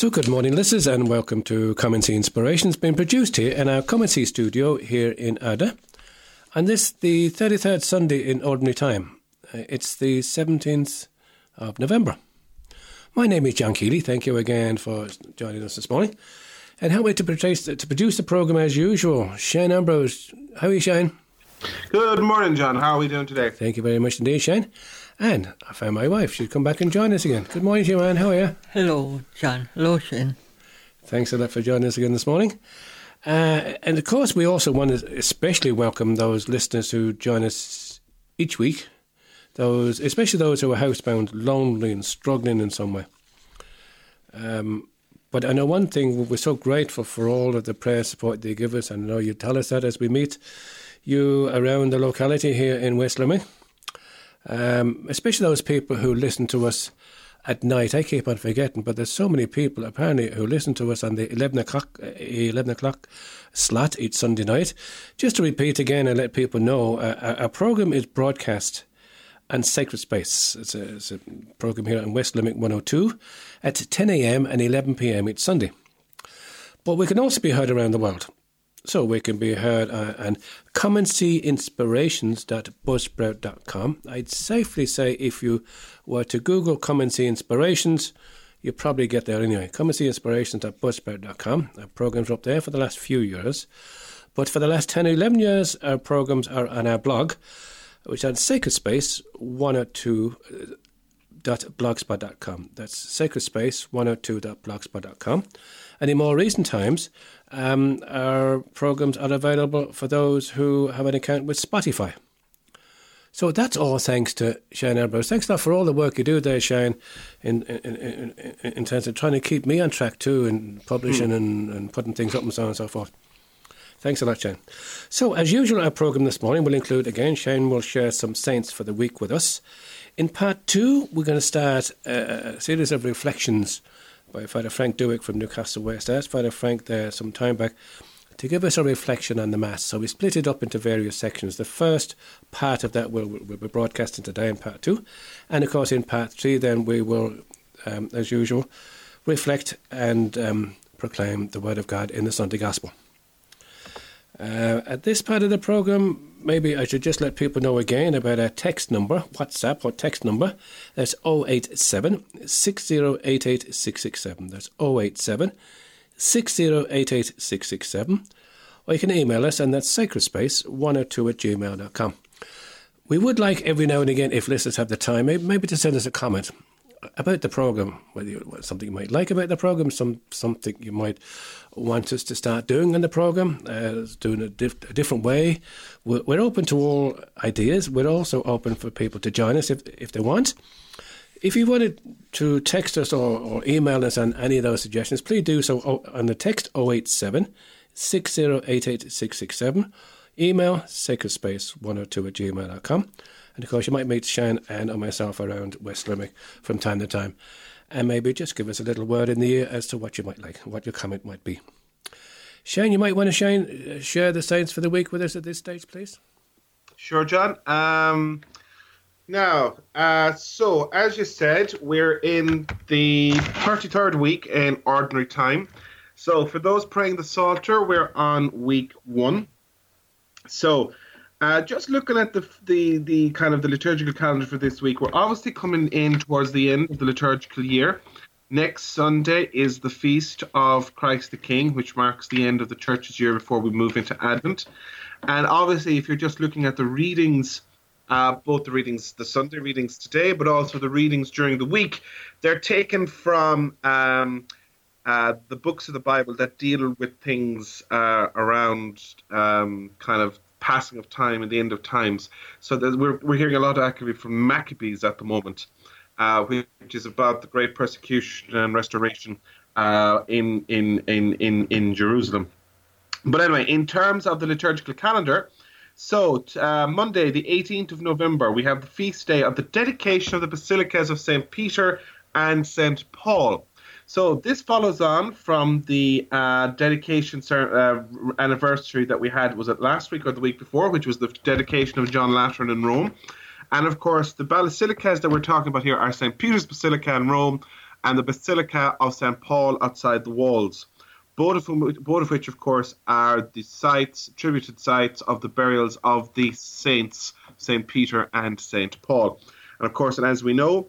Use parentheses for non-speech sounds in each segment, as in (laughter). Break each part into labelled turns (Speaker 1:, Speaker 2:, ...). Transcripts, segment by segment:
Speaker 1: So, good morning, listeners, and welcome to Come and See Inspirations, being produced here in our Come and See studio here in Ardagh. And this, the 33rd Sunday in Ordinary Time. Uh, it's the 17th of November. My name is John Keeley. Thank you again for joining us this morning. And help me to produce, to produce the programme as usual. Shane Ambrose. How are you, Shane?
Speaker 2: Good morning, John. How are we doing today?
Speaker 1: Thank you very much indeed, Shane. And I found my wife. She'd come back and join us again. Good morning, Joanne. How are you?
Speaker 3: Hello, John. Hello, Shane.
Speaker 1: Thanks a lot for joining us again this morning. Uh, and of course, we also want to especially welcome those listeners who join us each week. Those, especially those who are housebound, lonely, and struggling in some way. Um, but I know one thing: we're so grateful for all of the prayer support they give us. And I know you tell us that as we meet you around the locality here in West Limerick um, especially those people who listen to us at night. I keep on forgetting, but there's so many people apparently who listen to us on the 11 o'clock, 11 o'clock slot each Sunday night. Just to repeat again and let people know, uh, our program is broadcast on Sacred Space. It's a, it's a program here on West Limerick 102 at 10 a.m. and 11 p.m. each Sunday. But we can also be heard around the world. So we can be heard uh, and come and see inspirations.buzzsprout.com. I'd safely say if you were to Google come and see inspirations, you probably get there anyway. Come and see inspirations.buzzsprout.com. Our programs are up there for the last few years. But for the last 10 or 11 years, our programs are on our blog, which adds sacred space, one or two uh, sacredspace102.blogspot.com. That's sacredspace102.blogspot.com. And in more recent times, um, our programs are available for those who have an account with Spotify. So that's all thanks to Shane Ambrose. Thanks a lot for all the work you do there, Shane, in, in, in, in terms of trying to keep me on track too and publishing hmm. and, and putting things up and so on and so forth. Thanks a lot, Shane. So, as usual, our programme this morning will include again, Shane will share some saints for the week with us. In part two, we're going to start a series of reflections by Father Frank Dewick from Newcastle West. I asked Father Frank there some time back to give us a reflection on the Mass. So we split it up into various sections. The first part of that will, will be broadcasting today in part two. And of course, in part three, then we will, um, as usual, reflect and um, proclaim the Word of God in the Sunday Gospel. Uh, at this part of the program, maybe I should just let people know again about our text number, WhatsApp or text number. That's 087 6088 667. That's 087 6088 667. Or you can email us, and that's sacredspace102 at gmail.com. We would like every now and again, if listeners have the time, maybe to send us a comment about the program, whether you, something you might like about the program, some something you might want us to start doing in the program, uh, doing a, a different way. We're, we're, open to all ideas. We're also open for people to join us if if they want. If you wanted to text us or, or email us on any of those suggestions, please do so on the text 087 6088 667. Email sacredspace102 at gmail.com. And of course, you might meet Shane and or myself around West Limerick from time to time. And maybe just give us a little word in the ear as to what you might like, what your comment might be. Shane, you might want to Shane, uh, share the saints for the week with us at this stage, please.
Speaker 2: Sure, John. Um, now, uh, so as you said, we're in the 33rd week in Ordinary Time. So for those praying the Psalter, we're on week one. So uh, just looking at the, the the kind of the liturgical calendar for this week, we're obviously coming in towards the end of the liturgical year. Next Sunday is the feast of Christ the King, which marks the end of the church's year before we move into Advent. And obviously, if you're just looking at the readings, uh, both the readings, the Sunday readings today, but also the readings during the week, they're taken from um, uh, the books of the Bible that deal with things uh, around um, kind of passing of time and the end of times. So we're, we're hearing a lot of activity from Maccabees at the moment, uh, which is about the great persecution and restoration uh, in, in, in, in, in Jerusalem. But anyway, in terms of the liturgical calendar, so uh, Monday, the 18th of November, we have the feast day of the dedication of the basilicas of St. Peter and St. Paul. So this follows on from the uh, dedication uh, anniversary that we had. Was it last week or the week before? Which was the dedication of John Lateran in Rome. And of course, the basilicas that we're talking about here are St. Peter's Basilica in Rome and the Basilica of St. Paul outside the walls. Both of, whom, both of which, of course, are the sites, attributed sites of the burials of the saints, St. Peter and St. Paul. And of course, and as we know,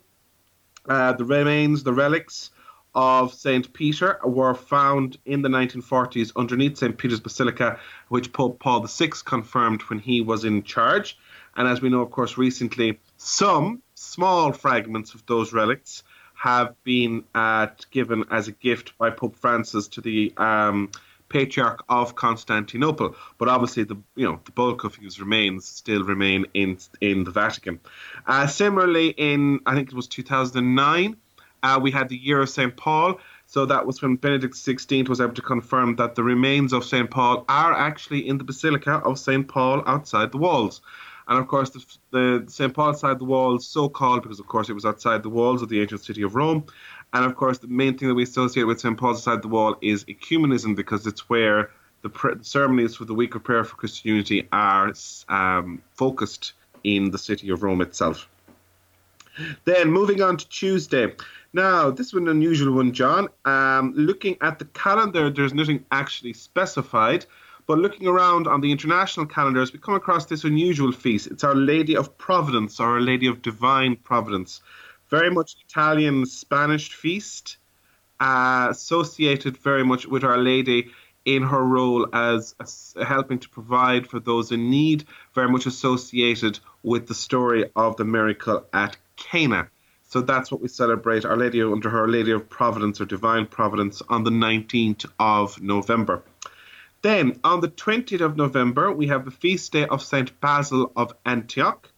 Speaker 2: uh, the remains, the relics of St. Peter were found in the 1940s underneath St. Peter's Basilica, which Pope Paul VI confirmed when he was in charge. And as we know, of course, recently, some small fragments of those relics have been uh, given as a gift by Pope Francis to the um, Patriarch of Constantinople. But obviously, the you know the bulk of his remains still remain in in the Vatican. Uh, similarly, in I think it was 2009, uh, we had the year of Saint Paul. So that was when Benedict XVI was able to confirm that the remains of Saint Paul are actually in the Basilica of Saint Paul outside the walls. And of course, the, the St. Paul outside the walls, so called because, of course, it was outside the walls of the ancient city of Rome. And of course, the main thing that we associate with St. Paul's outside the wall is ecumenism because it's where the, ceremonies for the week of prayer for Christian unity are um, focused in the city of Rome itself. Then moving on to Tuesday. Now, this is an unusual one, John. Um, looking at the calendar, there's nothing actually specified, but looking around on the international calendars, we come across this unusual feast. It's Our Lady of Providence, or Our Lady of Divine Providence. Very much Italian Spanish feast, uh, associated very much with Our Lady in her role as, as, helping to provide for those in need, very much associated with the story of the miracle at Cana. So that's what we celebrate Our Lady under her Lady of Providence or Divine Providence on the 19th of November. Then, on the 20th of November, we have the feast day of St. Basil of Antioch.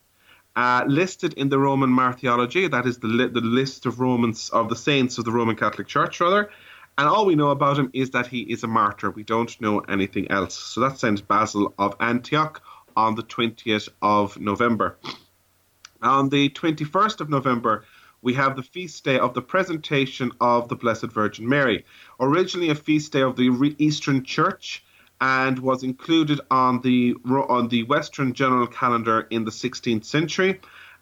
Speaker 2: Uh, listed in the Roman Martyrology, that is the, li- the list of Romans of the saints of the Roman Catholic Church, rather. And all we know about him is that he is a martyr. We don't know anything else. So that's St. Basil of Antioch on the 20th of November. On the 21st of November, we have the feast day of the presentation of the Blessed Virgin Mary. Originally a feast day of the Eastern Church, and was included on the on the Western general calendar in the 16th century.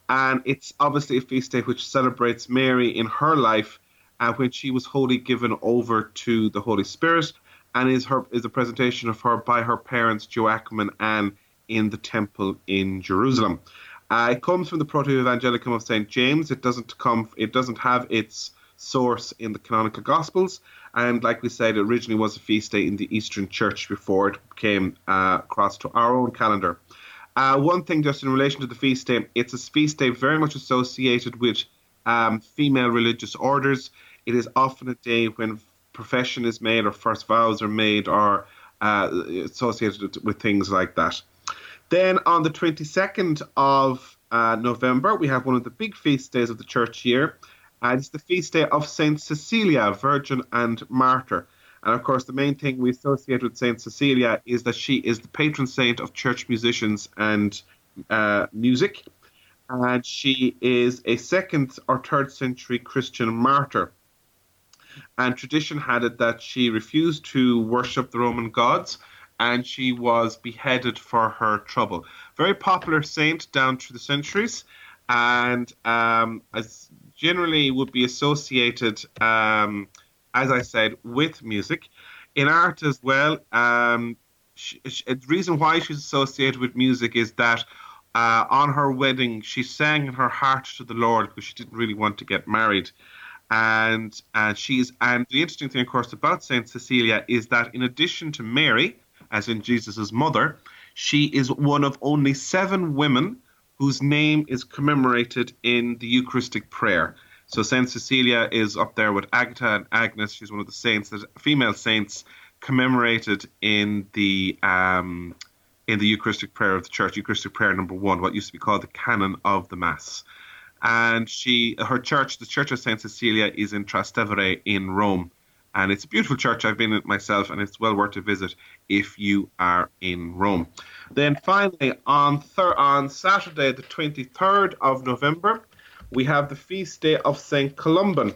Speaker 2: And it's obviously a feast day which celebrates Mary in her life, uh, when she was wholly given over to the Holy Spirit, and is her is a presentation of her by her parents Joachim and Anne in the temple in Jerusalem. Uh, it comes from the Proto-Evangelium of Saint James. It doesn't come. It doesn't have its source in the canonical Gospels, and like we said, it originally was a feast day in the Eastern Church before it came uh, across to our own calendar. Uh, one thing, just in relation to the feast day, it's a feast day very much associated with um, female religious orders. It is often a day when profession is made or first vows are made or uh, associated with things like that. Then on the 22nd of uh, November, we have one of the big feast days of the church year, and it's the feast day of Saint Cecilia, Virgin and Martyr. And of course, the main thing we associate with Saint Cecilia is that she is the patron saint of church musicians and uh, music. And she is a second or third century Christian martyr. And tradition had it that she refused to worship the Roman gods and she was beheaded for her trouble. Very popular saint down through the centuries, and um, as generally would be associated, um, as I said, with music. In art as well, um, she, she, the reason why she's associated with music is that uh, on her wedding, she sang in her heart to the Lord because she didn't really want to get married. And uh, she's and the interesting thing, of course, about Saint Cecilia is that in addition to Mary, as in Jesus' mother, she is one of only seven women whose name is commemorated in the Eucharistic prayer. So Saint Cecilia is up there with Agatha and Agnes. She's one of the saints, that female saints commemorated in the um, in the Eucharistic prayer of the Church. Eucharistic prayer number one, what used to be called the Canon of the Mass. And she, her church, the Church of Saint Cecilia, is in Trastevere in Rome and it's a beautiful church. I've been in it myself, and it's well worth a visit if you are in Rome. Then finally, on thir- on Saturday, the twenty third of November, we have the feast day of Saint Columban.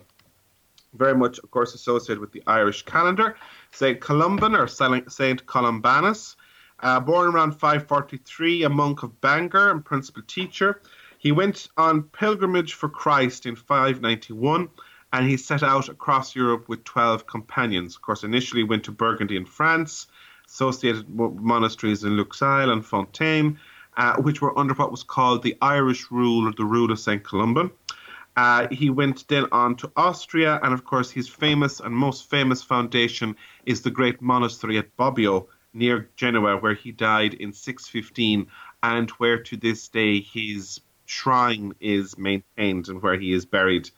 Speaker 2: Very much, of course, associated with the Irish calendar. Saint Columban or Saint Columbanus, uh, born around 543, a monk of Bangor and principal teacher. He went on pilgrimage for Christ in 591 and he set out across Europe with 12 companions. Of course, initially went to Burgundy in France, associated monasteries in Luxeuil and Fontaine, uh, which were under what was called the Irish rule or the rule of St. Columban. Uh, he went then on to Austria, and of course, his famous and most famous foundation is the great monastery at Bobbio near Genoa, where he died in 615, and where to this day his shrine is maintained and where he is buried.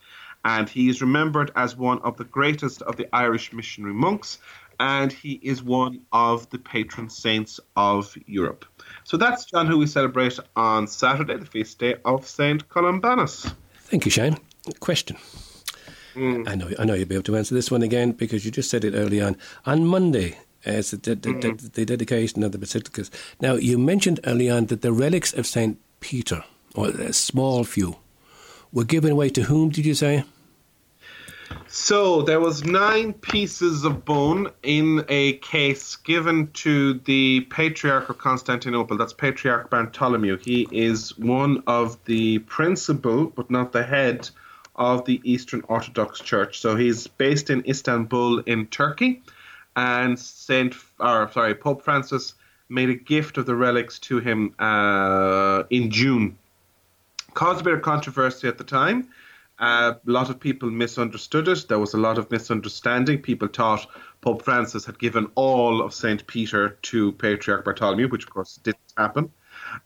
Speaker 2: And he is remembered as one of the greatest of the Irish missionary monks, and he is one of the patron saints of Europe. So that's John, who we celebrate on Saturday, the feast day of Saint Columbanus.
Speaker 1: Thank you, Shane. Question. Mm. I know I know you'll be able to answer this one again because you just said it early on. On Monday, as the, the, mm. the, the, dedication of the basilicas. Now, you mentioned early on that the relics of St. Peter, or a small few, were given away to whom, did you say?
Speaker 2: So there was nine pieces of bone in a case given to the Patriarch of Constantinople. That's Patriarch Bartholomew. He is one of the principal, but not the head, of the Eastern Orthodox Church. So he's based in Istanbul in Turkey, and Saint, or sorry, Pope Francis made a gift of the relics to him uh, in June. Caused a bit of controversy at the time uh, a lot of people misunderstood it. There was a lot of misunderstanding. People thought Pope Francis had given all of St. Peter to Patriarch Bartholomew, which of course didn't happen.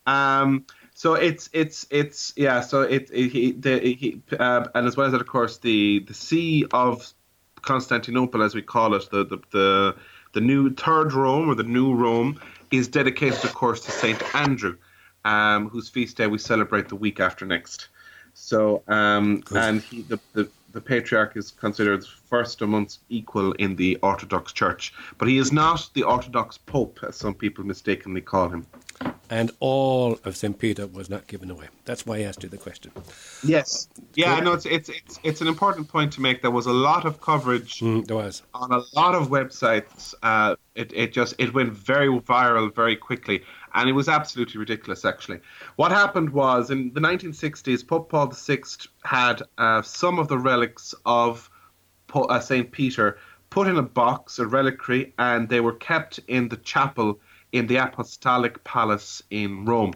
Speaker 2: Um, so it's it's it's yeah. So it, it he, the, he uh, and as well as that, of course, the the see of Constantinople, as we call it, the the the, the new third Rome or the new Rome, is dedicated, of course, to Saint Andrew, um, whose feast day we celebrate the week after next. So, um, and he, the, the, the patriarch is considered first amongst equal in the Orthodox Church, but he is not the Orthodox Pope, as some people mistakenly call him.
Speaker 1: And all of St. Peter was not given away. That's why I asked you the question.
Speaker 2: Yes. Yeah, no, it's, it's, it's, it's an important point to make. There was a lot of coverage
Speaker 1: mm, there was.
Speaker 2: on a lot of websites. Uh, it, it just it went very viral very quickly and it was absolutely ridiculous, actually. What happened was in the 1960s, Pope Paul VI had uh, some of the relics of uh, St. Peter put in a box, a reliquary, and they were kept in the chapel in the Apostolic Palace in Rome.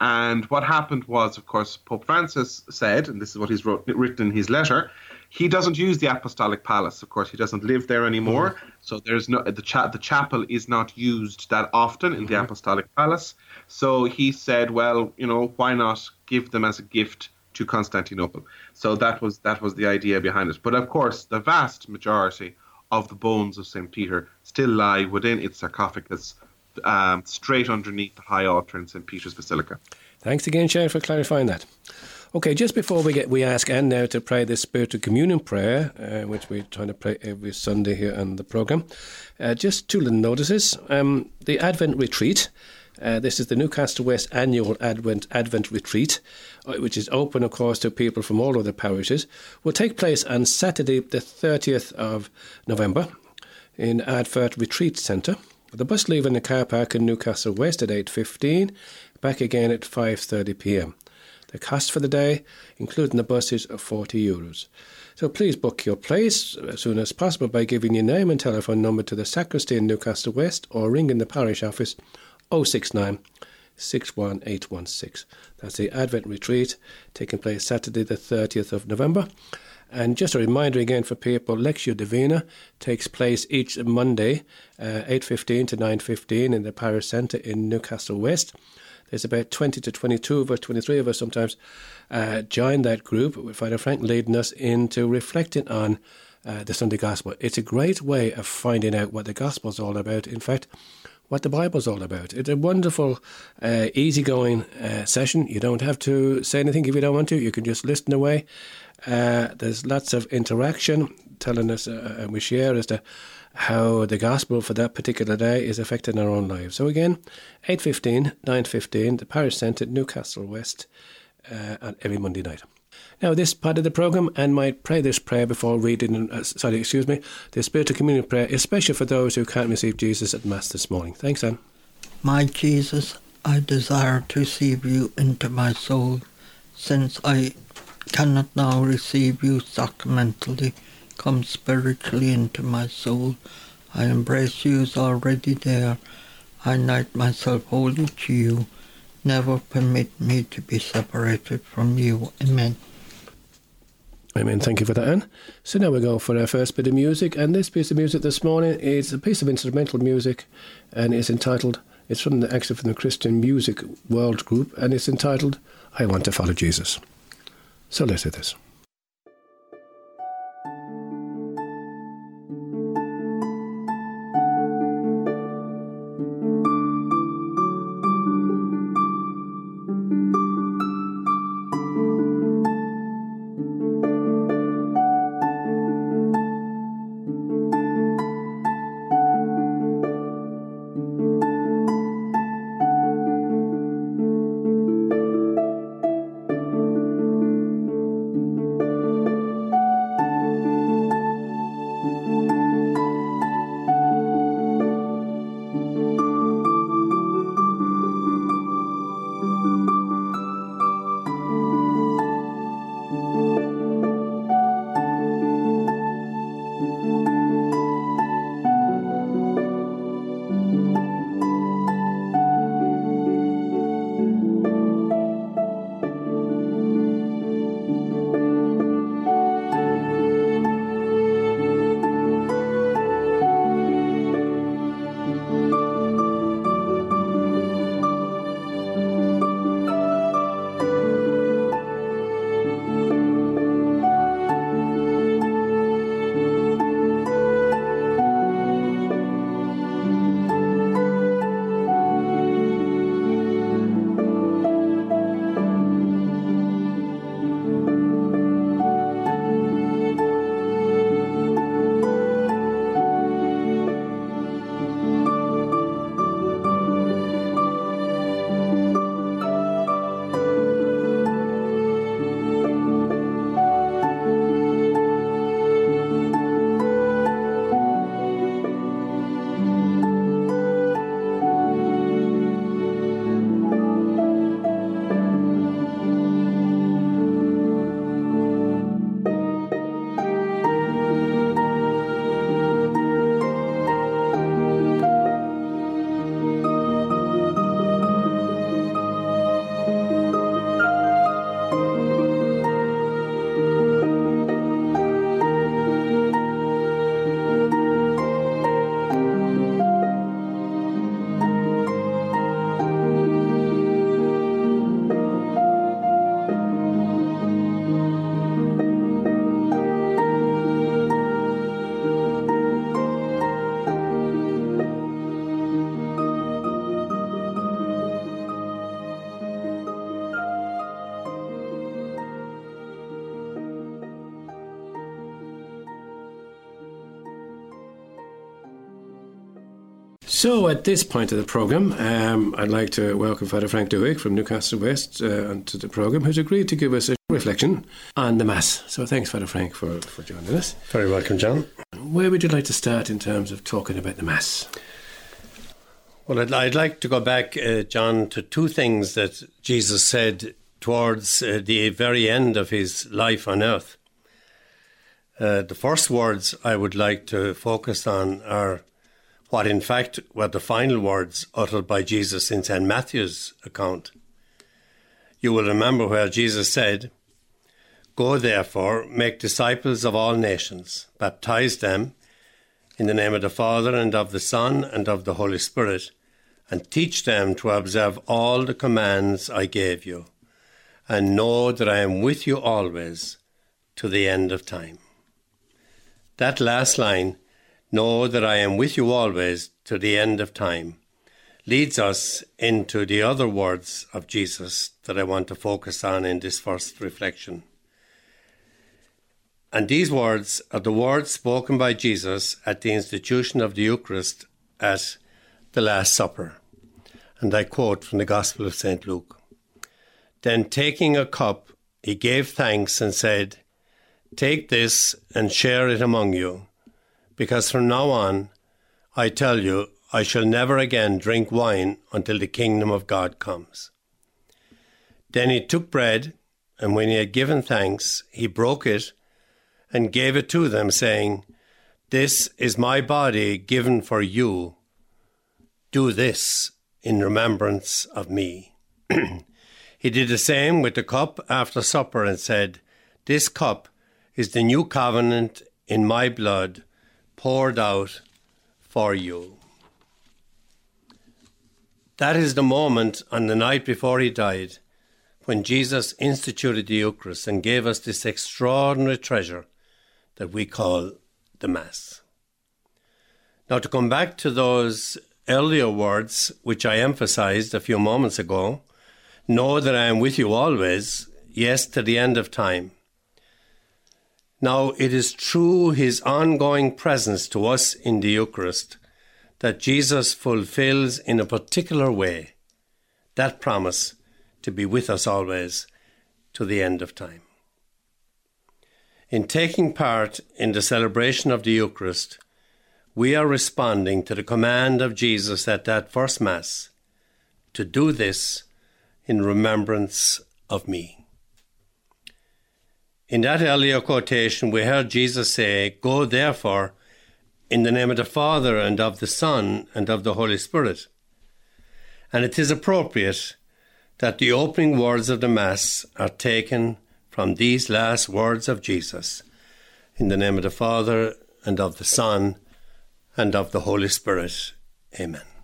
Speaker 2: And what happened was, of course, Pope Francis said, and this is what he's wrote, written in his letter, he doesn't use the apostolic palace. Of course, he doesn't live there anymore. Mm-hmm. So there's no the cha- the chapel is not used that often in the mm-hmm. apostolic palace. So he said, well, you know, why not give them as a gift to Constantinople? So that was that was the idea behind it. But of course, the vast majority of the bones of Saint Peter still lie within its sarcophagus, um, straight underneath the high altar in St Peter's Basilica.
Speaker 1: Thanks again, Shane, for clarifying that. Okay, just before we get, we ask Anne now to pray the Spiritual Communion prayer, uh, which we're trying to pray every Sunday here on the program. Uh, just two little notices. Um, the Advent Retreat. Uh, this is the Newcastle West annual Advent Advent Retreat, uh, which is open, of course, to people from all other parishes. Will take place on Saturday, the 30th of November, in Ardfert Retreat Centre. The bus leaving the car park in Newcastle West at 8.15, back again at 5.30 p.m. The cost for the day, including the buses, are 40 euros. So please book your place as soon as possible by giving your name and telephone number to the sacristy in Newcastle West or ringing the parish office 069 61816. That's the Advent Retreat taking place Saturday, the 30th of November. And just a reminder again for people, Lectio Divina takes place each Monday, uh, 8.15 to 9.15 in the Parish Centre in Newcastle West. There's about 20 to 22 of us, 23 of us sometimes, uh, join that group with Father Frank leading us into reflecting on uh, the Sunday Gospel. It's a great way of finding out what the Gospel is all about. In fact, what the Bible's all about. It's a wonderful, uh, easygoing uh, session. You don't have to say anything if you don't want to. You can just listen away. Uh, there's lots of interaction, telling us, uh, and we share as to how the gospel for that particular day is affecting our own lives. So again, 8.15, 9.15, the Parish Centre, Newcastle West, uh, on every Monday night. Now, this part of the programme, and might pray this prayer before reading, uh, sorry, excuse me, the Spiritual Communion prayer, especially for those who can't receive Jesus at Mass this morning. Thanks, Anne.
Speaker 3: My Jesus, I desire to receive you into my soul, since I cannot now receive you sacramentally, come spiritually into my soul. I embrace you as already there. I unite myself wholly to you. Never permit me to be separated from you. Amen.
Speaker 1: Amen. Thank you for that, Anne. So now we go for our first bit of music, and this piece of music this morning is a piece of instrumental music, and it's entitled. It's from the actually from the Christian Music World Group, and it's entitled "I Want to Follow Jesus." So let's hear this. So, at this point of the programme, um, I'd like to welcome Father Frank Duhigg from Newcastle West uh, onto the programme, who's agreed to give us a reflection on the Mass. So, thanks, Father Frank, for, for joining us.
Speaker 4: Very welcome, John.
Speaker 1: Where would you like to start in terms of talking about the Mass?
Speaker 4: Well, I'd, I'd like to go back, uh, John, to two things that Jesus said towards uh, the very end of his life on earth. Uh, the first words I would like to focus on are what in fact were the final words uttered by Jesus in St. Matthew's account. You will remember where Jesus said, Go therefore, make disciples of all nations, baptize them in the name of the Father and of the Son and of the Holy Spirit, and teach them to observe all the commands I gave you, and know that I am with you always to the end of time. That last line Know that I am with you always to the end of time, leads us into the other words of Jesus that I want to focus on in this first reflection. And these words are the words spoken by Jesus at the institution of the Eucharist at the Last Supper. And I quote from the Gospel of St. Luke Then taking a cup, he gave thanks and said, Take this and share it among you because from now on, I tell you, I shall never again drink wine until the kingdom of God comes. Then he took bread, and when he had given thanks, he broke it and gave it to them, saying, This is my body given for you. Do this in remembrance of me. (clears throat) he did the same with the cup after supper and said, This cup is the new covenant in my blood, poured out for you. That is the moment on the night before he died when Jesus instituted the Eucharist and gave us this extraordinary treasure that we call the Mass. Now, to come back to those earlier words which I emphasized a few moments ago know that I am with you always, yes, to the end of time. Now, it is through his ongoing presence to us in the Eucharist that Jesus fulfills in a particular way that promise to be with us always to the end of time. In taking part in the celebration of the Eucharist, we are responding to the command of Jesus at that first Mass to do this in remembrance of me. In that earlier quotation, we heard Jesus say, Go therefore in the name of the Father and of the Son and of the Holy Spirit. And it is appropriate that the opening words of the Mass are taken from these last words of Jesus in the name of the Father and of the Son and of the Holy Spirit. Amen.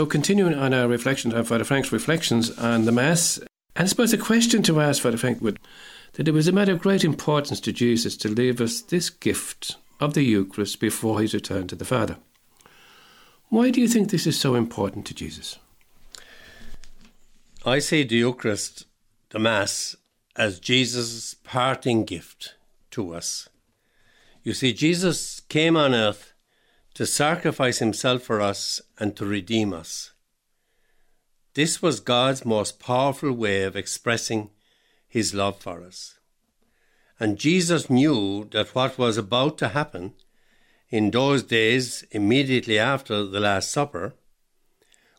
Speaker 1: So, continuing on our reflections on Father Frank's reflections on the Mass, and I suppose a question to ask Father Frank would that it was a matter of great importance to Jesus to leave us this gift of the Eucharist before his return to the Father. Why do you think this is so important to Jesus?
Speaker 4: I see the Eucharist, the Mass, as Jesus' parting gift to us. You see, Jesus came on earth to sacrifice himself for us and to redeem us. This was God's most powerful way of expressing his love for us. And Jesus knew that what was about to happen in those days immediately after the Last Supper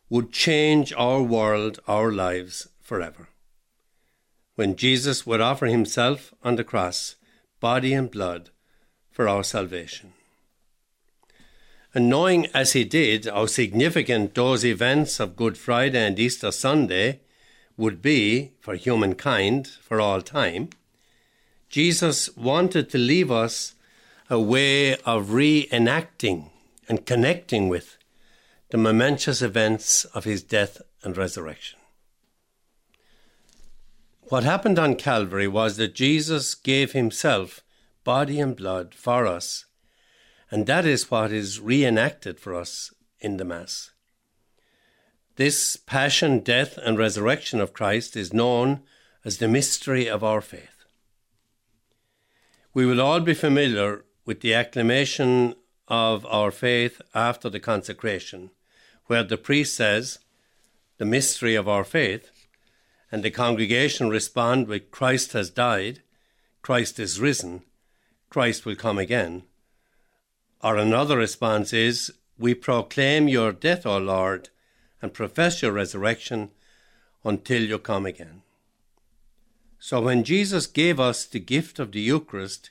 Speaker 4: would change our world, our lives forever. When Jesus would offer himself on the cross, body and blood, for our salvation. And knowing as he did how significant those events of Good Friday and Easter Sunday would be for humankind for all time, Jesus wanted to leave us a way of reenacting and connecting with the momentous events of his death and resurrection. What happened on Calvary was that Jesus gave himself, body and blood, for us and that is what is reenacted for us in the Mass. This passion, death, and resurrection of Christ is known as the mystery of our faith. We will all be familiar with the acclamation of our faith after the consecration, where the priest says, The mystery of our faith, and the congregation respond with, Christ has died, Christ is risen, Christ will come again or another response is, We proclaim your death, O Lord, and profess your resurrection until you come again. So when Jesus gave us the gift of the Eucharist,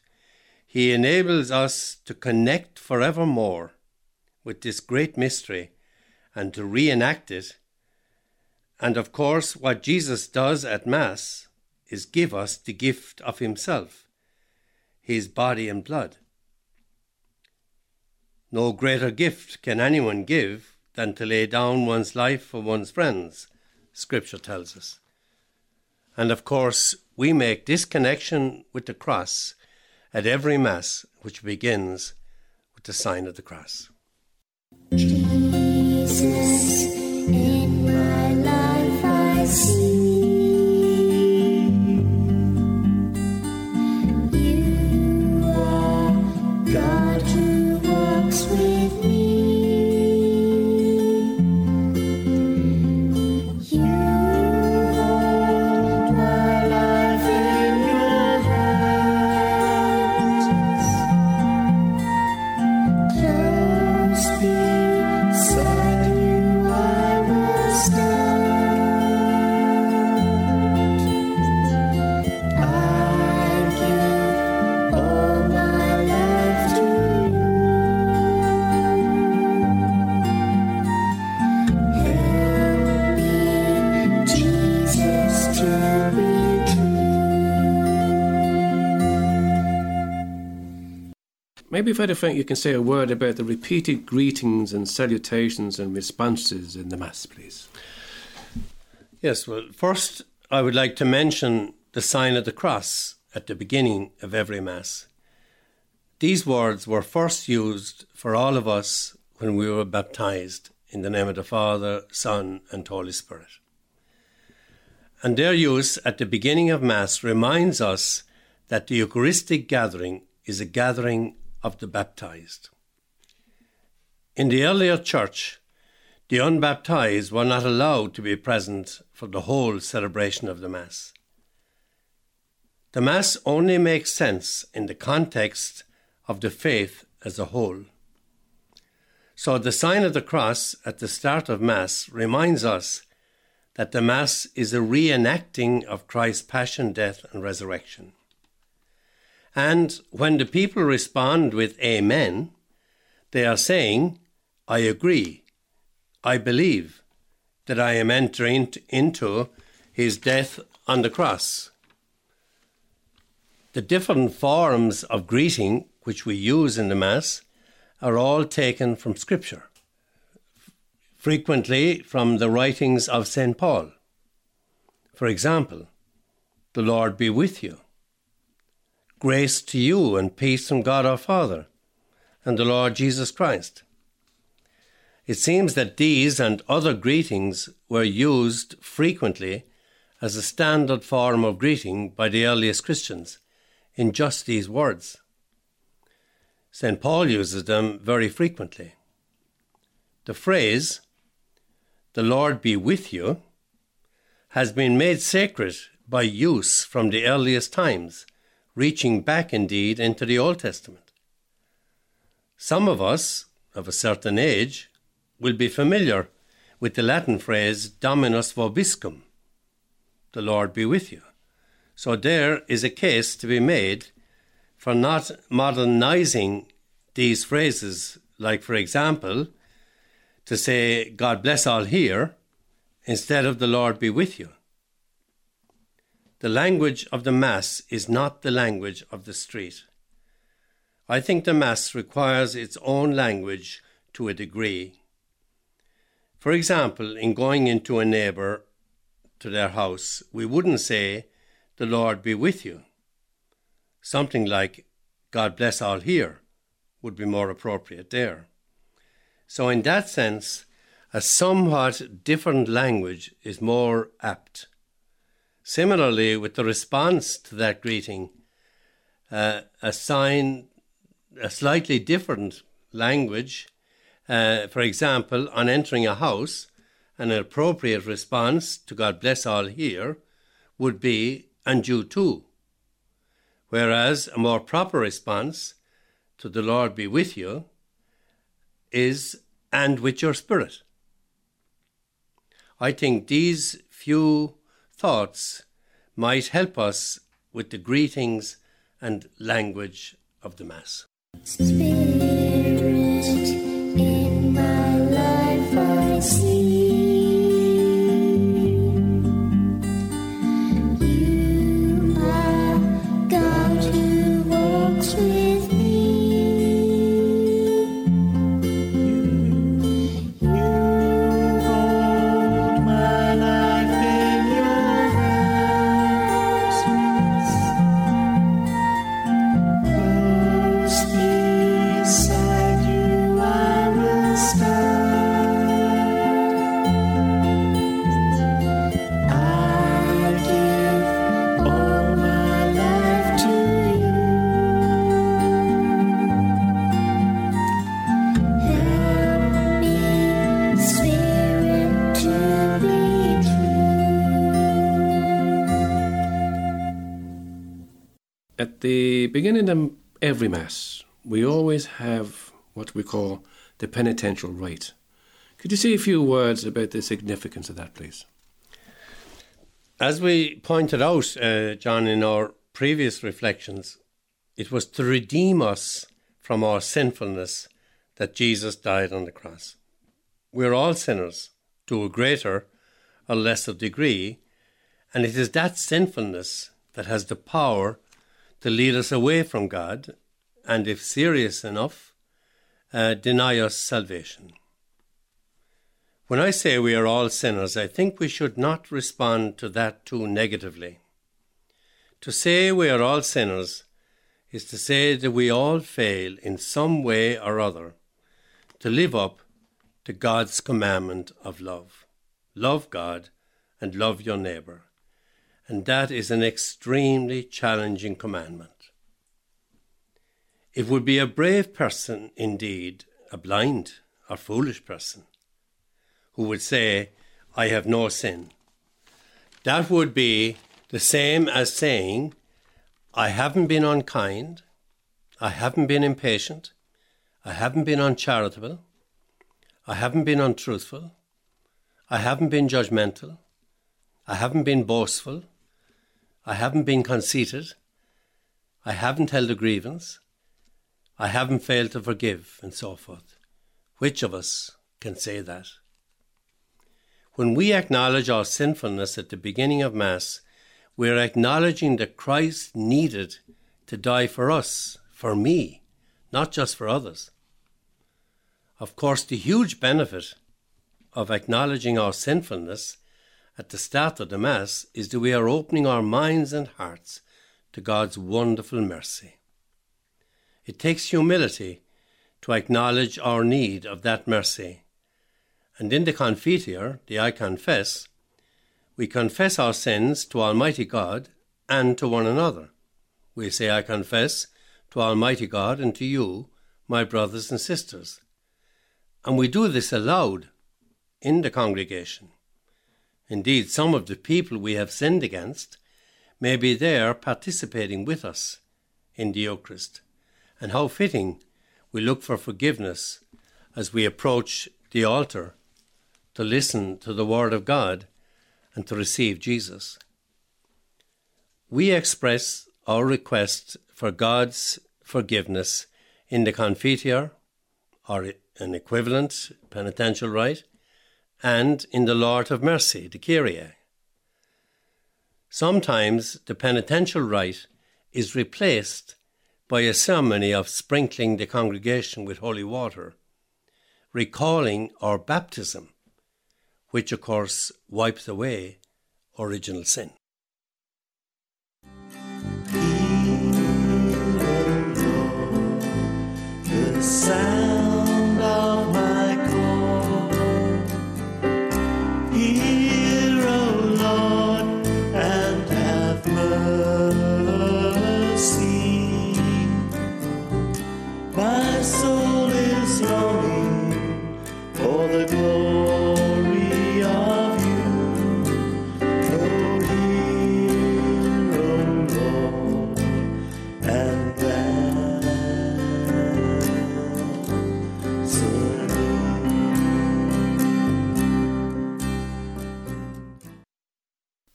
Speaker 4: he enables us to connect forevermore with this great mystery and to reenact it. And of course, what Jesus does at Mass is give us the gift of Himself, His body and blood. No greater gift can anyone give than to lay down one's life for one's friends, Scripture tells us. And of course, we make this connection with the cross at every Mass, which begins with the sign of the cross.
Speaker 5: Jesus, in my life I see
Speaker 1: Frank, you can say a word about the repeated greetings and salutations and responses in the Mass, please.
Speaker 4: Yes, well, first I would like to mention the sign of the cross at the beginning of every Mass. These words were first used for all of us when we were baptized in the name of the Father, Son, and Holy Spirit. And their use at the beginning of Mass reminds us that the Eucharistic gathering is a gathering of the baptized. In the earlier church, the unbaptized were not allowed to be present for the whole celebration of the Mass. The Mass only makes sense in the context of the faith as a whole. So the sign of the cross at the start of Mass reminds us that the Mass is a reenacting of Christ's passion, death, and resurrection. And when the people respond with Amen, they are saying, I agree, I believe that I am entering into his death on the cross. The different forms of greeting which we use in the Mass are all taken from Scripture, frequently from the writings of St. Paul. For example, the Lord be with you. Grace to you and peace from God our Father and the Lord Jesus Christ. It seems that these and other greetings were used frequently as a standard form of greeting by the earliest Christians in just these words. St. Paul uses them very frequently. The phrase, the Lord be with you, has been made sacred by use from the earliest times, reaching back indeed into the Old Testament. Some of us, of a certain age, will be familiar with the Latin phrase Dominus vobiscum, the Lord be with you. So there is a case to be made for not modernizing these phrases, like, for example, to say, God bless all here, instead of the Lord be with you. The language of the Mass is not the language of the street. I think the Mass requires its own language to a degree. For example, in going into a neighbour to their house, we wouldn't say, The Lord be with you. Something like, God bless all here would be more appropriate there. So, in that sense, a somewhat different language is more apt. Similarly, with the response to that greeting, uh, a sign, a slightly different language, uh, for example, on entering a house, an appropriate response to God bless all here would be, and you too. Whereas a more proper response to the Lord be with you is, and with your spirit. I think these few thoughts might help us with the greetings and language of the Mass.
Speaker 5: Spirit
Speaker 1: every Mass, we always have what we call the penitential rite. Could you say a few words about the significance of that, please?
Speaker 4: As we pointed out, uh, John, in our previous reflections, it was to redeem us from our sinfulness that Jesus died on the cross. We're all sinners to a greater or lesser degree, and it is that sinfulness that has the power to lead us away from God and, if serious enough, uh, deny us salvation. When I say we are all sinners, I think we should not respond to that too negatively. To say we are all sinners is to say that we all fail in some way or other to live up to God's commandment of love. Love God and love your neighbour. And that is an extremely challenging commandment. It would be a brave person indeed, a blind or foolish person, who would say, I have no sin. That would be the same as saying, I haven't been unkind, I haven't been impatient, I haven't been uncharitable, I haven't been untruthful, I haven't been judgmental, I haven't been boastful, I haven't been conceited, I haven't held a grievance, I haven't failed to forgive, and so forth. Which of us can say that? When we acknowledge our sinfulness at the beginning of Mass, we are acknowledging that Christ needed to die for us, for me, not just for others. Of course, the huge benefit of acknowledging our sinfulness at the start of the Mass is that we are opening our minds and hearts to God's wonderful mercy. It takes humility to acknowledge our need of that mercy. And in the Confiteor, the I Confess, we confess our sins to Almighty God and to one another. We say, I confess to Almighty God and to you, my brothers and sisters. And we do this aloud in the congregation. Indeed, some of the people we have sinned against may be there participating with us in the Eucharist. And how fitting we look for forgiveness as we approach the altar to listen to the Word of God and to receive Jesus. We express our request for God's forgiveness in the Confiteor, or an equivalent penitential rite, and in the Lord of Mercy, the Kyrie. Sometimes the penitential rite is replaced by a ceremony of sprinkling the congregation with holy water, recalling our baptism, which of course wipes away original sin.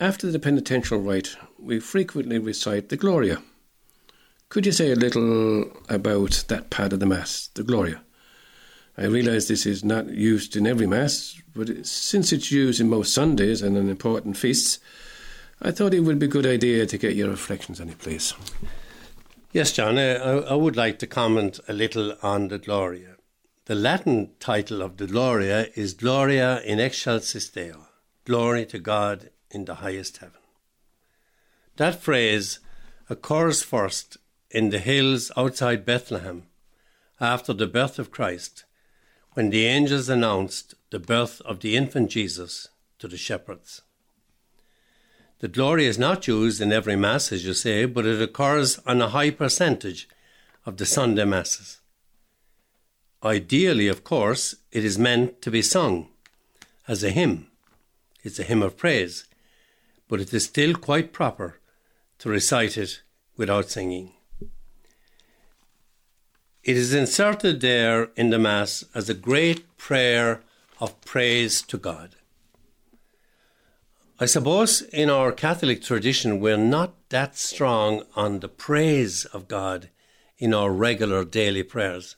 Speaker 1: After the penitential rite, we frequently recite the Gloria. Could you say a little about that part of the Mass, the Gloria? I realise this is not used in every Mass, but since it's used in most Sundays and on important feasts, I thought it would be a good idea to get your reflections on it, please.
Speaker 4: Yes, John, uh, I, I would like to comment a little on the Gloria. The Latin title of the Gloria is Gloria in excelsis Deo, glory to God in the highest heaven. That phrase occurs first in the hills outside Bethlehem after the birth of Christ, when the angels announced the birth of the infant Jesus to the shepherds. The glory is not used in every Mass, as you say, but it occurs on a high percentage of the Sunday Masses. Ideally, of course, it is meant to be sung as a hymn. It's a hymn of praise, but it is still quite proper to recite it without singing. It is inserted there in the Mass as a great prayer of praise to God. I suppose in our Catholic tradition, we're not that strong on the praise of God in our regular daily prayers.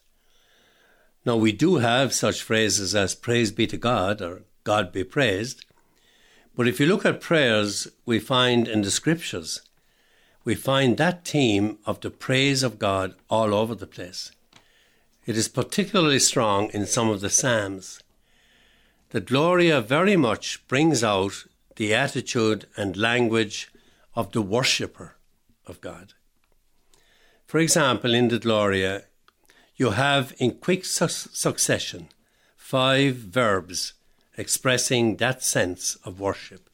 Speaker 4: Now, we do have such phrases as praise be to God or God be praised. But if you look at prayers we find in the scriptures, we find that theme of the praise of God all over the place. It is particularly strong in some of the Psalms. The Gloria very much brings out the attitude and language of the worshipper of God. For example, in the Gloria, you have in quick su- succession five verbs expressing that sense of worship.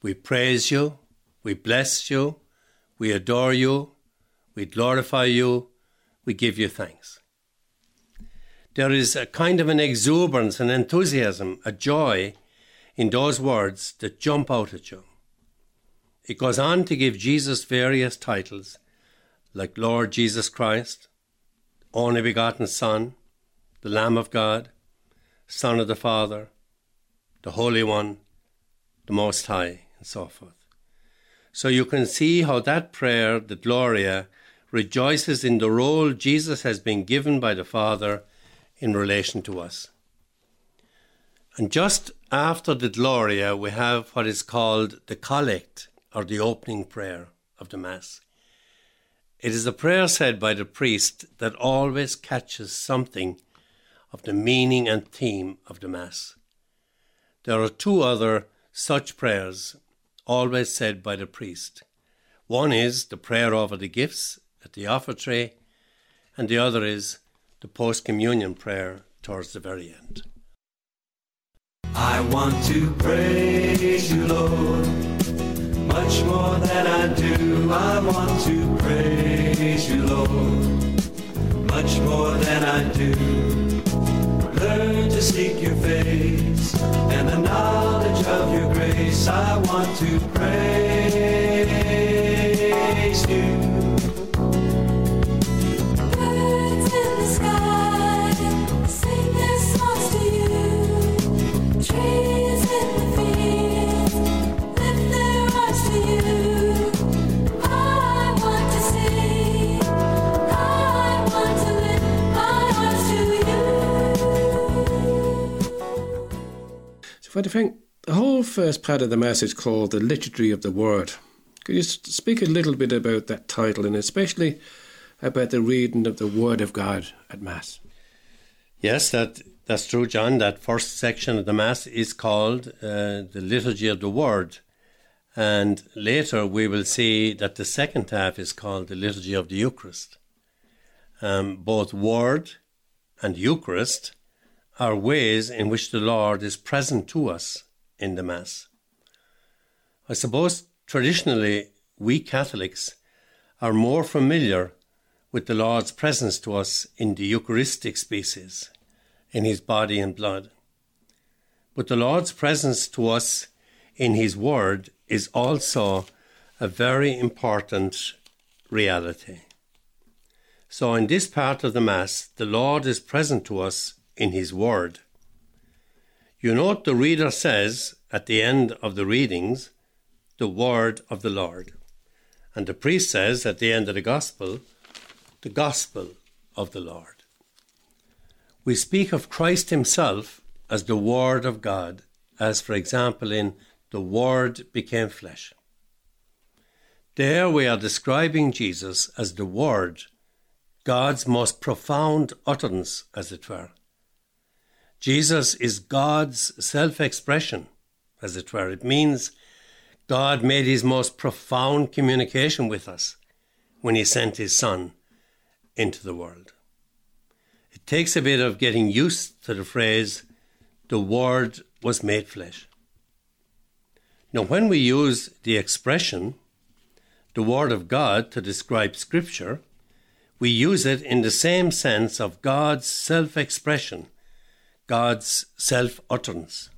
Speaker 4: We praise you, we bless you, we adore you, we glorify you, we give you thanks. There is a kind of an exuberance, an enthusiasm, a joy in those words that jump out at you. It goes on to give Jesus various titles, like Lord Jesus Christ, only begotten Son, the Lamb of God, Son of the Father, the Holy One, the Most High, and so forth. So you can see how that prayer, the Gloria, rejoices in the role Jesus has been given by the Father in relation to us. And just after the Gloria, we have what is called the Collect, or the opening prayer of the Mass. It is a prayer said by the priest that always catches something of the meaning and theme of the Mass. There are two other such prayers, always said by the priest. One is the prayer over the gifts at the offertory, and the other is the post communion prayer towards the very end.
Speaker 6: I want to praise you, Lord, much more than I do. I want to praise you, Lord, much more than I do. Learn to seek your face and the knowledge of your grace. I want to praise you.
Speaker 1: So, Father Frank, the whole first part of the Mass is called the Liturgy of the Word. Could you speak a little bit about that title and especially about the reading of the Word of God at Mass?
Speaker 4: Yes, that that's true, John. That first section of the Mass is called uh, the Liturgy of the Word. And later we will see that the second half is called the Liturgy of the Eucharist. Um, both Word and Eucharist are ways in which the Lord is present to us in the Mass. I suppose traditionally we Catholics are more familiar with the Lord's presence to us in the Eucharistic species, in his body and blood. But the Lord's presence to us in his word is also a very important reality. So, in this part of the Mass, the Lord is present to us in his word. You note the reader says at the end of the readings, the word of the Lord. And the priest says at the end of the gospel, the gospel of the Lord. We speak of Christ himself as the Word of God, as for example in the Word became flesh. There we are describing Jesus as the Word, God's most profound utterance, as it were. Jesus is God's self expression, as it were. It means God made his most profound communication with us when he sent his Son into the world. It takes a bit of getting used to the phrase, the Word was made flesh. Now, when we use the expression, the Word of God, to describe Scripture, we use it in the same sense of God's self expression, God's self utterance.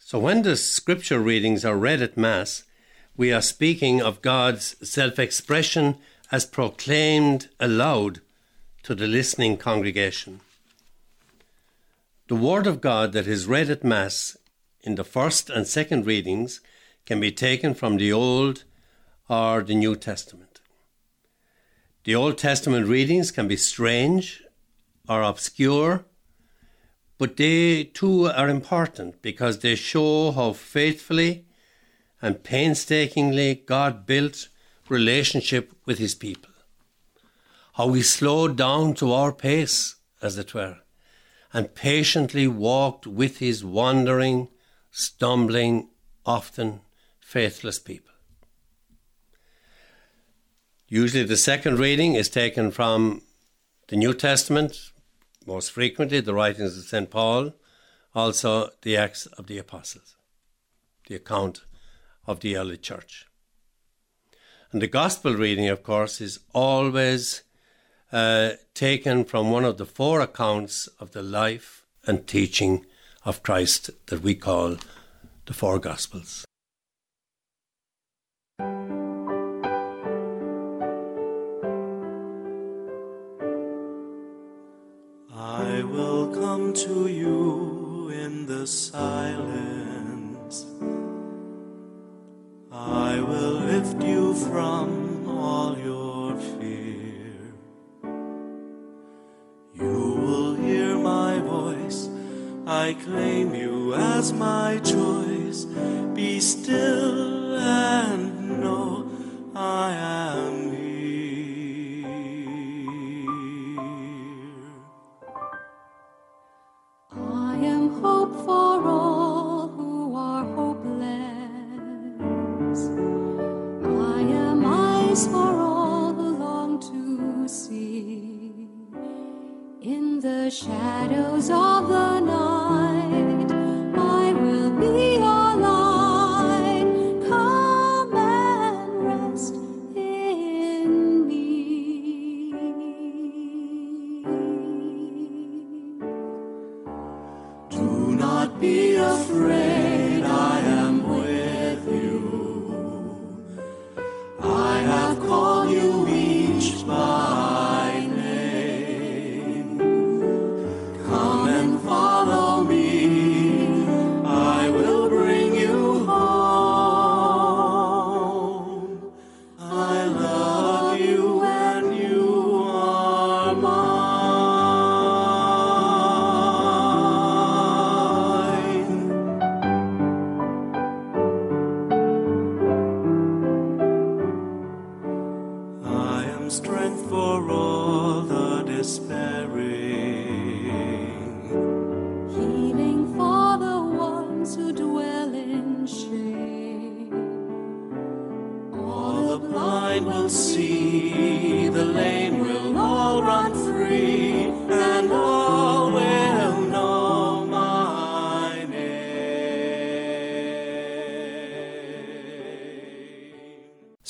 Speaker 4: So, when the Scripture readings are read at Mass, we are speaking of God's self expression as proclaimed aloud to the listening congregation. The Word of God that is read at Mass in the first and second readings can be taken from the Old or the New Testament. The Old Testament readings can be strange or obscure, but they too are important because they show how faithfully and painstakingly God built relationship with his people. How he slowed down to our pace, as it were, and patiently walked with his wandering, stumbling, often faithless people. Usually, the second reading is taken from the New Testament, most frequently the writings of St. Paul, also the Acts of the Apostles, the account of the early church. And the Gospel reading, of course, is always uh, taken from one of the four accounts of the life and teaching of Christ that we call the four Gospels.
Speaker 6: To you in the silence. I will lift you from all your fear. You will hear my voice. I claim you as my choice. Be still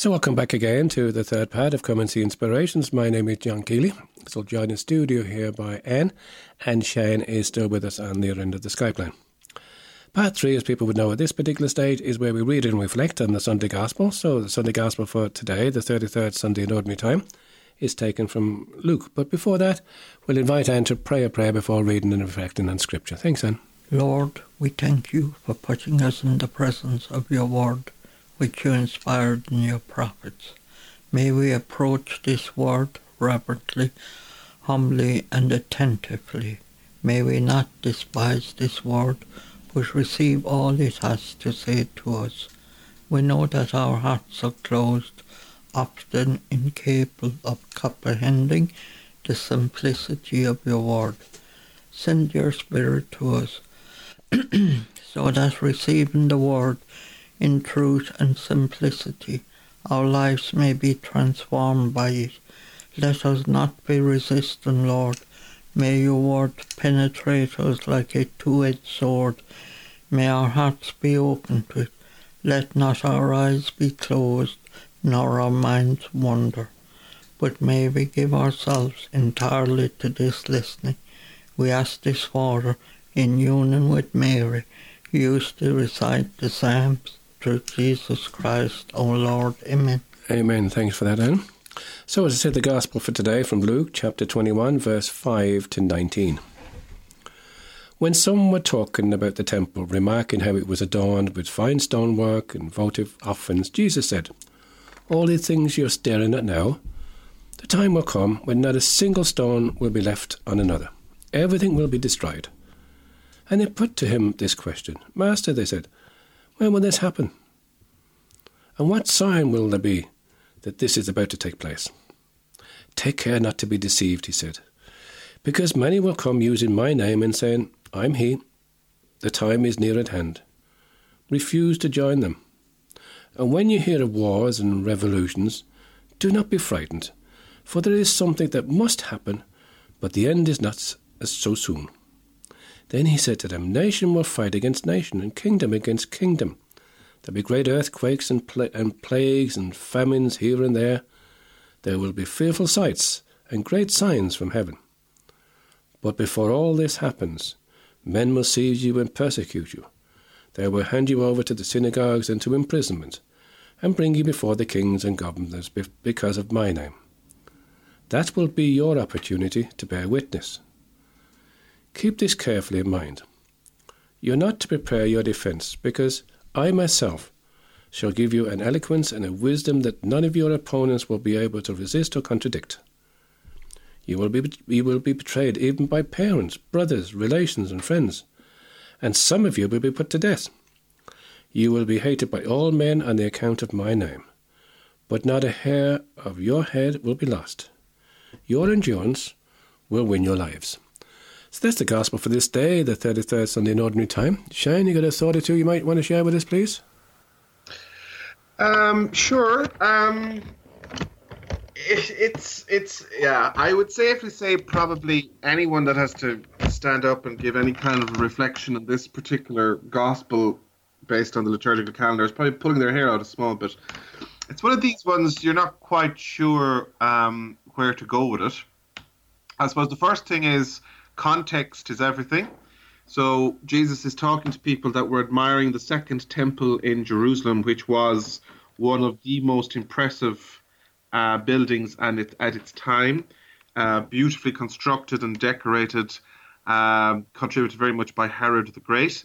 Speaker 1: So, welcome back again to the third part of See Inspirations. My name is John Keeley. So, joined in studio here by Anne, and Shane is still with us on the other end of the Skype line. Part three, as people would know at this particular stage, is where we read and reflect on the Sunday Gospel. So, the Sunday Gospel for today, the 33rd Sunday in Ordinary Time, is taken from Luke. But before that, we'll invite Anne to pray a prayer before reading and reflecting on Scripture. Thanks, Anne.
Speaker 3: Lord, we thank you for putting us in the presence of your word, which you inspired in your prophets. May we approach this word reverently, humbly, and attentively. May we not despise this word, but receive all it has to say to us. We know that our hearts are closed, often incapable of comprehending the simplicity of your word. Send your Spirit to us (clears throat) so that receiving the word in truth and simplicity, our lives may be transformed by it. Let us not be resistant, Lord. May your word penetrate us like a two-edged sword. May our hearts be open to it. Let not our eyes be closed, nor our minds wander. But may we give ourselves entirely to this listening. We ask this, Father, in union with Mary, who used to recite the Psalms, through Jesus Christ, O Lord. Amen.
Speaker 1: Amen. Thanks for that, Anne. So, as I said, the Gospel for today from Luke chapter 21, verse 5 to 19. When some were talking about the temple, remarking how it was adorned with fine stonework and votive offerings, Jesus said, All the things you're staring at now, the time will come when not a single stone will be left on another. Everything will be destroyed. And they put to him this question Master, they said, when will this happen? And what sign will there be that this is about to take place? Take care not to be deceived, he said, because many will come using my name and saying, I'm he. The time is near at hand. Refuse to join them. And when you hear of wars and revolutions, do not be frightened, for there is something that must happen, but the end is not so soon. Then he said to them, Nation will fight against nation, and kingdom against kingdom. There'll be great earthquakes and, and plagues and famines here and there. There will be fearful sights and great signs from heaven. But before all this happens, men will seize you and persecute you. They will hand you over to the synagogues and to imprisonment, and bring you before the kings and governors be- because of my name. That will be your opportunity to bear witness. Keep this carefully in mind. You're not to prepare your defense, because I myself shall give you an eloquence and a wisdom that none of your opponents will be able to resist or contradict. You will be, you will be betrayed even by parents, brothers, relations, and friends, and some of you will be put to death. You will be hated by all men on the account of my name, but not a hair of your head will be lost. Your endurance will win your lives. So that's the gospel for this day, the 33rd Sunday in Ordinary Time. Shane, you got a thought or two you might want to share with us, please?
Speaker 2: Um, sure. Um, it, it's it's yeah. I would safely say probably anyone that has to stand up and give any kind of reflection on this particular gospel based on the liturgical calendar is probably pulling their hair out a small bit. It's one of these ones you're not quite sure um, where to go with it. I suppose the first thing is context is everything. So Jesus is talking to people that were admiring the second temple in Jerusalem, which was one of the most impressive uh, buildings and it, at its time, uh, beautifully constructed and decorated, um, contributed very much by Herod the Great.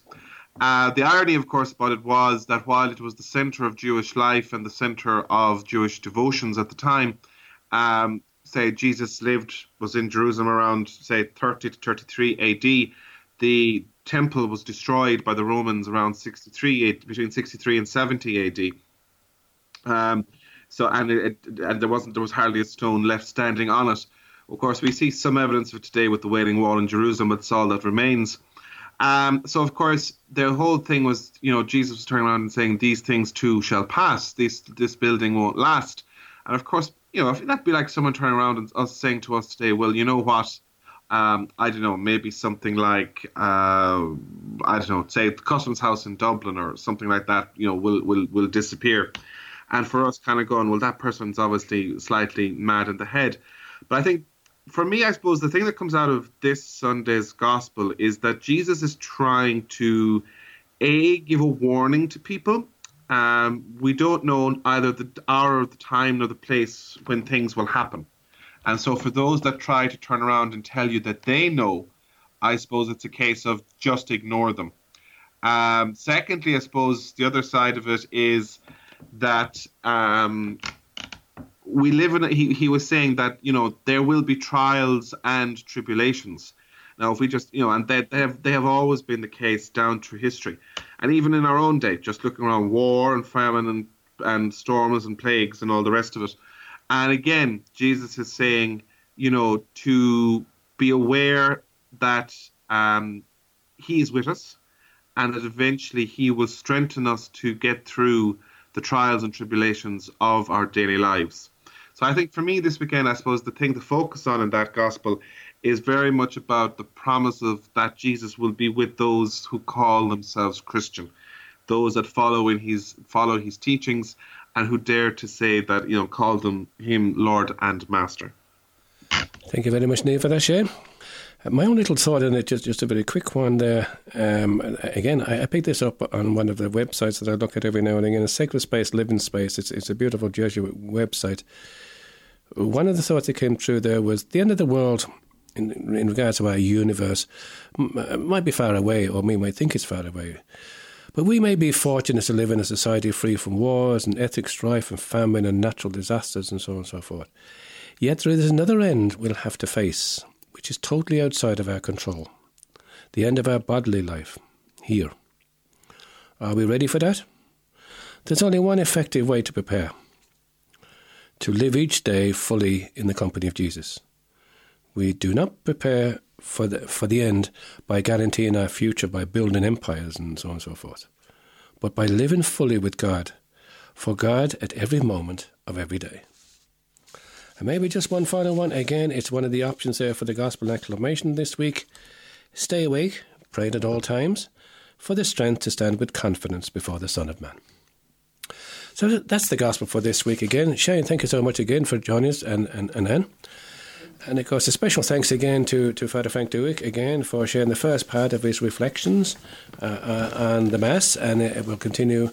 Speaker 2: Uh, the irony, of course, about it was that while it was the center of Jewish life and the center of Jewish devotions at the time, um, say Jesus lived was in Jerusalem around say 30 to 33 AD. The temple was destroyed by the Romans around 63 between 63 and 70 AD. Um, so and it, and there wasn't there was hardly a stone left standing on it. Of course, we see some evidence of today with the Wailing Wall in Jerusalem, but it's all that remains. Um, so of course, the whole thing was, you know, Jesus was turning around and saying, "These things too shall pass. This this building won't last." And of course, you know, that'd be like someone turning around and us saying to us today, "Well, you know what? Um, I don't know, maybe something like uh, I don't know, say the Customs House in Dublin or something like that. You know, will will will disappear." And for us, kind of going, well, that person's obviously slightly mad in the head. But I think for me, I suppose the thing that comes out of this Sunday's gospel is that Jesus is trying to a give a warning to people. Um, we don't know either the hour, or the time, nor the place when things will happen. And so, for those that try to turn around and tell you that they know, I suppose it's a case of just ignore them. Um, secondly, I suppose the other side of it is that um, we live in. A, he he was saying that you know there will be trials and tribulations. Now, if we just you know, and they, they have they have always been the case down through history, and even in our own day, just looking around war and famine and and storms and plagues and all the rest of it. And again, Jesus is saying, you know, to be aware that um, He is with us, and that eventually He will strengthen us to get through the trials and tribulations of our daily lives. So I think for me this weekend, I suppose the thing to focus on in that gospel is very much about the promise of that Jesus will be with those who call themselves Christian, those that follow in his follow his teachings and who dare to say that you know call them him Lord and Master.
Speaker 1: Thank you very much, Neil, for that, Shane. Uh, My own little thought on it, just, just a very quick one there. Um, again, I, I picked this up on one of the websites that I look at every now and again. A Sacred Space, Living Space. It's, it's a beautiful Jesuit website. One of the thoughts that came through there was the end of the world, in, in regards to our universe, m- uh, might be far away, or we might think it's far away. But we may be fortunate to live in a society free from wars and ethnic strife and famine and natural disasters and so on and so forth. Yet there is another end we'll have to face, which is totally outside of our control the end of our bodily life, here. Are we ready for that? There's only one effective way to prepare to live each day fully in the company of Jesus. We do not prepare for the, for the end by guaranteeing our future by building empires and so on and so forth, but by living fully with God, for God at every moment of every day. And maybe just one final one. Again, it's one of the options there for the gospel acclamation this week. Stay awake, pray at all times, for the strength to stand with confidence before the Son of Man. So that's the gospel for this week again. Shane, thank you so much again for joining us and, and, and Anne. And of course, a special thanks again to, to Father Frank Dewick again for sharing the first part of his reflections uh, uh, on the Mass, and it will continue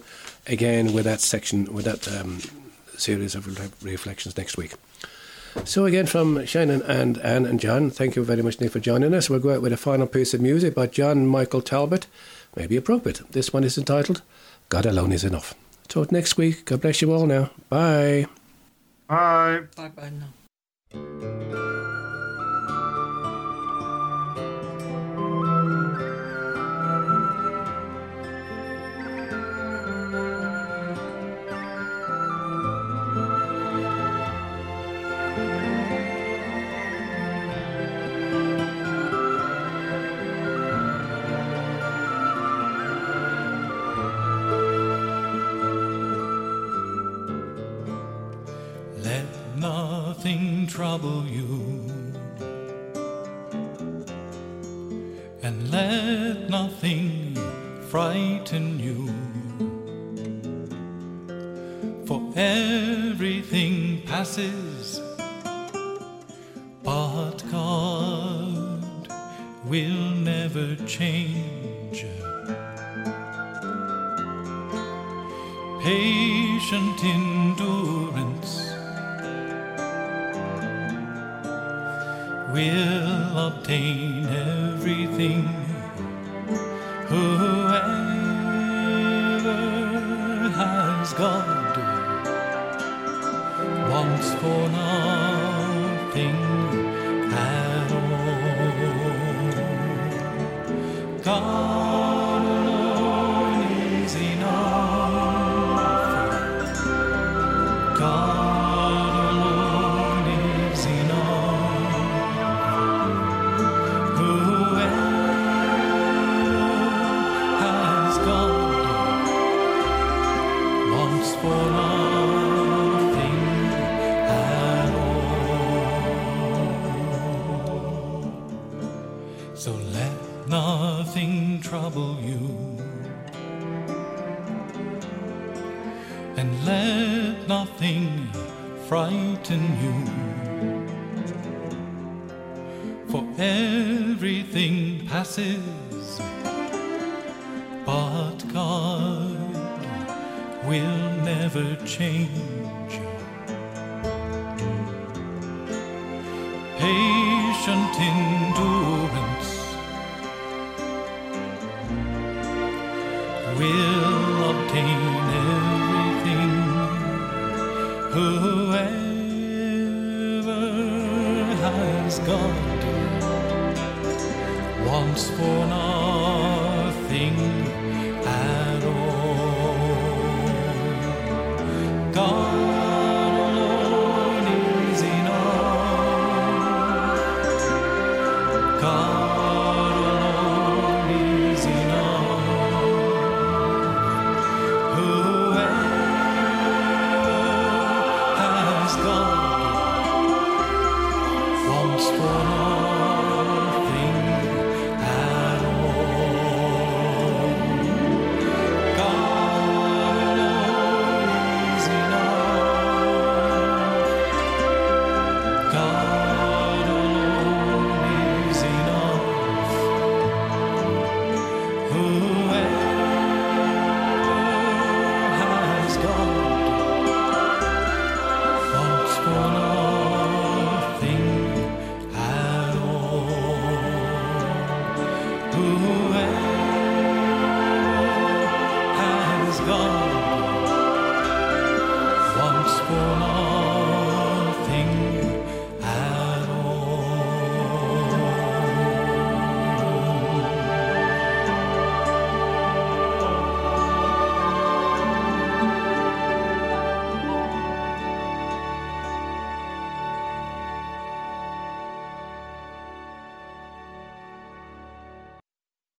Speaker 1: again with that section, with that um, series of re- reflections next week. So again, from Shannon and Anne and John, thank you very much, Nick, for joining us. We'll go out with a final piece of music by John Michael Talbot, maybe appropriate. This one is entitled "God Alone Is Enough." Till next week. God bless you all. Now, bye.
Speaker 2: Bye.
Speaker 3: Bye bye now.
Speaker 7: Let trouble you, and let nothing frighten you. For everything passes, but God will never change. Will obtain everything. Whoever has God wants for nothing